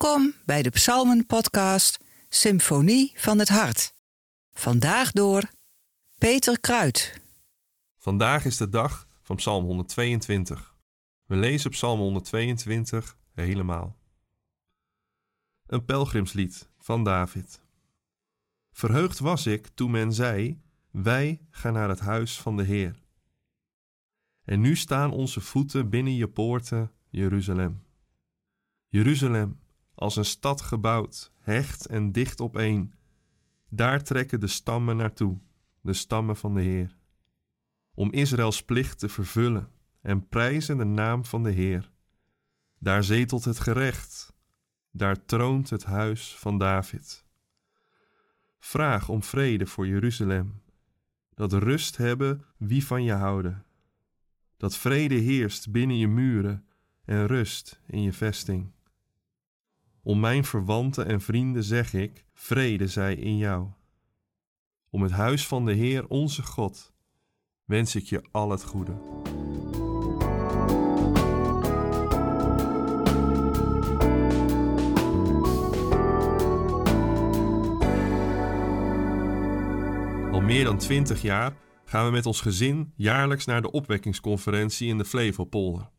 Welkom bij de Psalmen-podcast Symfonie van het Hart. Vandaag door Peter Kruid. Vandaag is de dag van Psalm 122. We lezen Psalm 122 helemaal. Een pelgrimslied van David. Verheugd was ik toen men zei: Wij gaan naar het huis van de Heer. En nu staan onze voeten binnen je poorten, Jeruzalem. Jeruzalem, als een stad gebouwd, hecht en dicht opeen. Daar trekken de stammen naartoe, de stammen van de Heer. Om Israëls plicht te vervullen en prijzen de naam van de Heer. Daar zetelt het gerecht, daar troont het huis van David. Vraag om vrede voor Jeruzalem, dat rust hebben wie van je houden. Dat vrede heerst binnen je muren en rust in je vesting. Om mijn verwanten en vrienden zeg ik: vrede zij in jou. Om het huis van de Heer onze God wens ik je al het goede. Al meer dan twintig jaar gaan we met ons gezin jaarlijks naar de opwekkingsconferentie in de Flevopolder.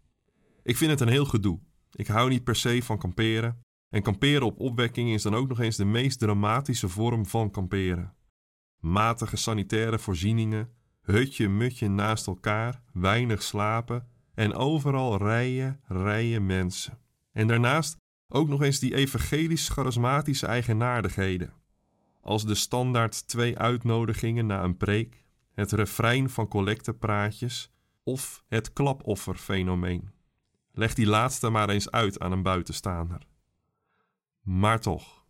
Ik vind het een heel gedoe. Ik hou niet per se van kamperen en kamperen op opwekking is dan ook nog eens de meest dramatische vorm van kamperen. Matige sanitaire voorzieningen, hutje mutje naast elkaar, weinig slapen en overal rijen, rijen mensen. En daarnaast ook nog eens die evangelisch-charismatische eigenaardigheden. Als de standaard twee uitnodigingen na een preek, het refrein van collectepraatjes of het klapofferfenomeen. Leg die laatste maar eens uit aan een buitenstaander. Maar toch,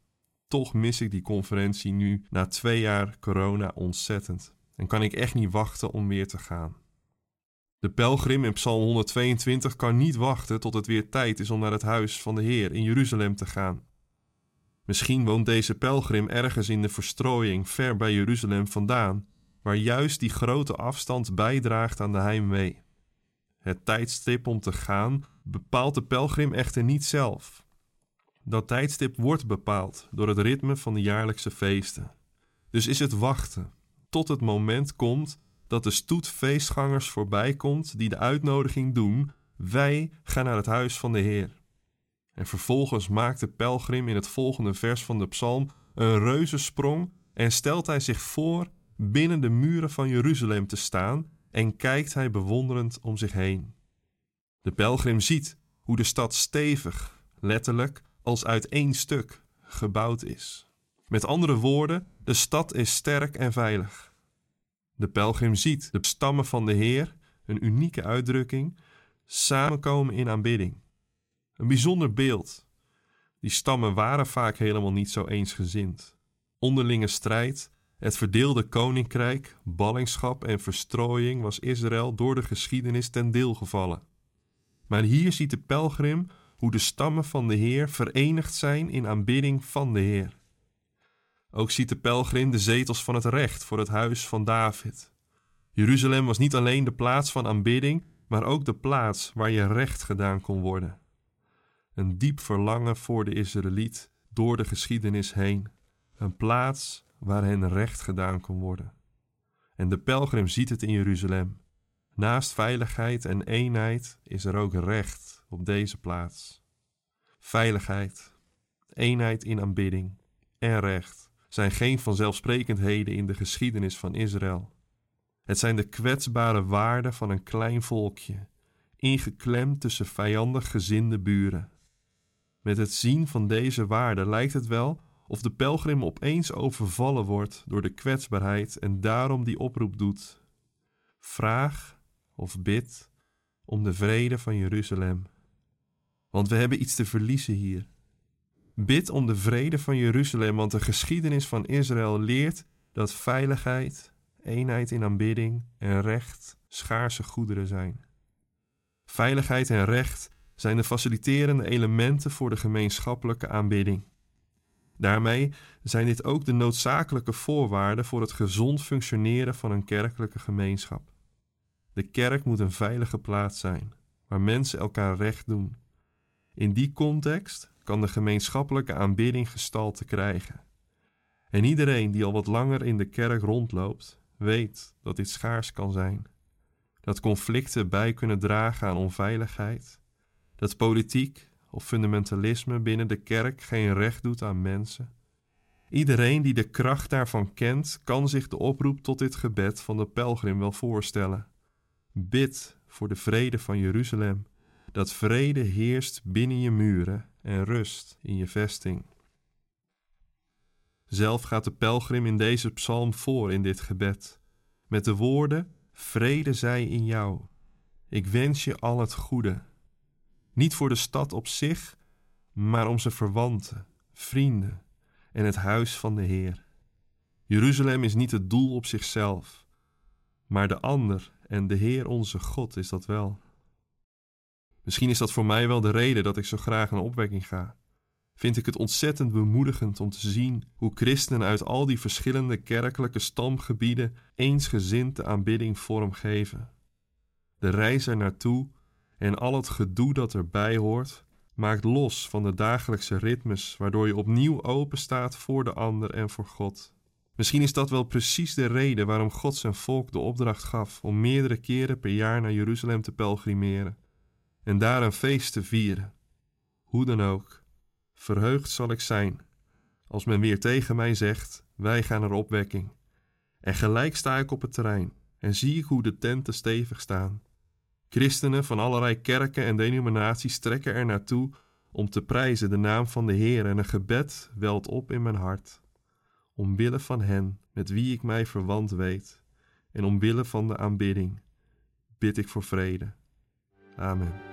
toch mis ik die conferentie nu na twee jaar corona ontzettend. En kan ik echt niet wachten om weer te gaan. De pelgrim in Psalm 122 kan niet wachten tot het weer tijd is om naar het huis van de Heer in Jeruzalem te gaan. Misschien woont deze pelgrim ergens in de verstrooiing ver bij Jeruzalem vandaan, waar juist die grote afstand bijdraagt aan de heimwee. Het tijdstip om te gaan bepaalt de pelgrim echter niet zelf. Dat tijdstip wordt bepaald door het ritme van de jaarlijkse feesten. Dus is het wachten tot het moment komt dat de stoet feestgangers voorbij komt die de uitnodiging doen: wij gaan naar het huis van de Heer. En vervolgens maakt de pelgrim in het volgende vers van de psalm een reuzensprong en stelt hij zich voor binnen de muren van Jeruzalem te staan en kijkt hij bewonderend om zich heen. De pelgrim ziet hoe de stad stevig, letterlijk als uit één stuk gebouwd is. Met andere woorden, de stad is sterk en veilig. De pelgrim ziet de stammen van de Heer, een unieke uitdrukking, samenkomen in aanbidding. Een bijzonder beeld. Die stammen waren vaak helemaal niet zo eensgezind. Onderlinge strijd, het verdeelde koninkrijk, ballingschap en verstrooiing was Israël door de geschiedenis ten deel gevallen. Maar hier ziet de pelgrim hoe de stammen van de Heer verenigd zijn in aanbidding van de Heer. Ook ziet de pelgrim de zetels van het recht voor het huis van David. Jeruzalem was niet alleen de plaats van aanbidding, maar ook de plaats waar je recht gedaan kon worden. Een diep verlangen voor de Israëliet door de geschiedenis heen. Een plaats waar hen recht gedaan kon worden. En de pelgrim ziet het in Jeruzalem. Naast veiligheid en eenheid is er ook recht op deze plaats. Veiligheid, eenheid in aanbidding en recht zijn geen vanzelfsprekendheden in de geschiedenis van Israël. Het zijn de kwetsbare waarden van een klein volkje, ingeklemd tussen vijandig gezinde buren. Met het zien van deze waarden lijkt het wel of de pelgrim opeens overvallen wordt door de kwetsbaarheid en daarom die oproep doet. Vraag of bid om de vrede van Jeruzalem. Want we hebben iets te verliezen hier. Bid om de vrede van Jeruzalem, want de geschiedenis van Israël leert dat veiligheid, eenheid in aanbidding en recht schaarse goederen zijn. Veiligheid en recht zijn de faciliterende elementen voor de gemeenschappelijke aanbidding. Daarmee zijn dit ook de noodzakelijke voorwaarden voor het gezond functioneren van een kerkelijke gemeenschap. De kerk moet een veilige plaats zijn, waar mensen elkaar recht doen. In die context kan de gemeenschappelijke aanbidding gestalte krijgen. En iedereen die al wat langer in de kerk rondloopt, weet dat dit schaars kan zijn. Dat conflicten bij kunnen dragen aan onveiligheid. Dat politiek of fundamentalisme binnen de kerk geen recht doet aan mensen. Iedereen die de kracht daarvan kent, kan zich de oproep tot dit gebed van de pelgrim wel voorstellen. Bid voor de vrede van Jeruzalem, dat vrede heerst binnen je muren en rust in je vesting. Zelf gaat de pelgrim in deze psalm voor in dit gebed, met de woorden: Vrede zij in jou. Ik wens je al het goede. Niet voor de stad op zich, maar om zijn verwanten, vrienden en het huis van de Heer. Jeruzalem is niet het doel op zichzelf, maar de ander en de Heer onze God is dat wel. Misschien is dat voor mij wel de reden dat ik zo graag naar opwekking ga. Vind ik het ontzettend bemoedigend om te zien hoe christenen uit al die verschillende kerkelijke stamgebieden eensgezind de aanbidding vormgeven. De reis er naartoe en al het gedoe dat erbij hoort, maakt los van de dagelijkse ritmes, waardoor je opnieuw open staat voor de ander en voor God. Misschien is dat wel precies de reden waarom God zijn volk de opdracht gaf om meerdere keren per jaar naar Jeruzalem te pelgrimeren en daar een feest te vieren. Hoe dan ook, verheugd zal ik zijn als men weer tegen mij zegt: Wij gaan naar opwekking. En gelijk sta ik op het terrein en zie ik hoe de tenten stevig staan. Christenen van allerlei kerken en denominaties trekken er naartoe om te prijzen de naam van de Heer en een gebed welt op in mijn hart. Omwille van hen met wie ik mij verwant weet en omwille van de aanbidding bid ik voor vrede. Amen.